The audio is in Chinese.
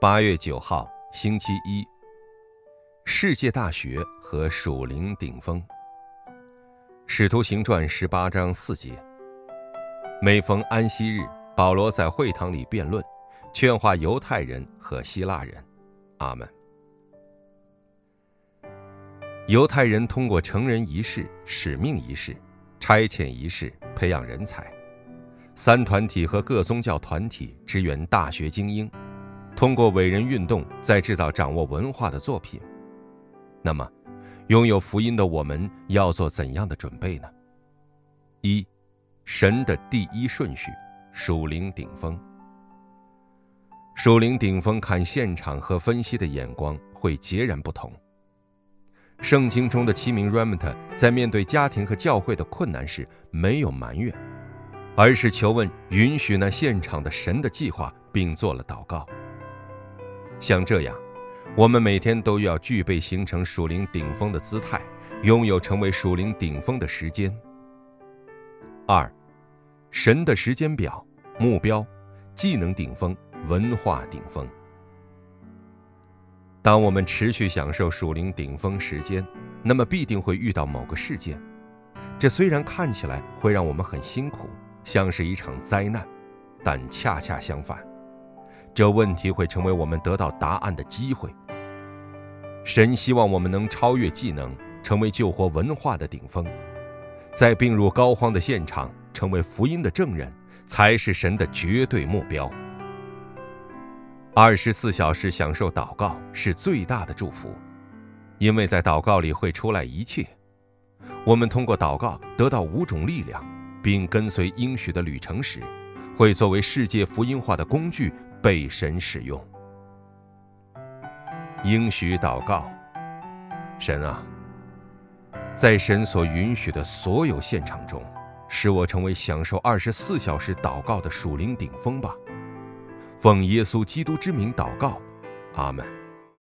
八月九号，星期一。世界大学和属灵顶峰。使徒行传十八章四节。每逢安息日，保罗在会堂里辩论，劝化犹太人和希腊人。阿门。犹太人通过成人仪式、使命仪式、差遣仪式培养人才，三团体和各宗教团体支援大学精英。通过伟人运动，在制造掌握文化的作品。那么，拥有福音的我们要做怎样的准备呢？一，神的第一顺序，属灵顶峰。属灵顶峰看现场和分析的眼光会截然不同。圣经中的七名 Remnant 在面对家庭和教会的困难时，没有埋怨，而是求问允许那现场的神的计划，并做了祷告。像这样，我们每天都要具备形成属灵顶峰的姿态，拥有成为属灵顶峰的时间。二，神的时间表、目标、技能顶峰、文化顶峰。当我们持续享受属灵顶峰时间，那么必定会遇到某个事件，这虽然看起来会让我们很辛苦，像是一场灾难，但恰恰相反。这问题会成为我们得到答案的机会。神希望我们能超越技能，成为救活文化的顶峰，在病入膏肓的现场成为福音的证人，才是神的绝对目标。二十四小时享受祷告是最大的祝福，因为在祷告里会出来一切。我们通过祷告得到五种力量，并跟随应许的旅程时，会作为世界福音化的工具。被神使用，应许祷告，神啊，在神所允许的所有现场中，使我成为享受二十四小时祷告的属灵顶峰吧。奉耶稣基督之名祷告，阿门。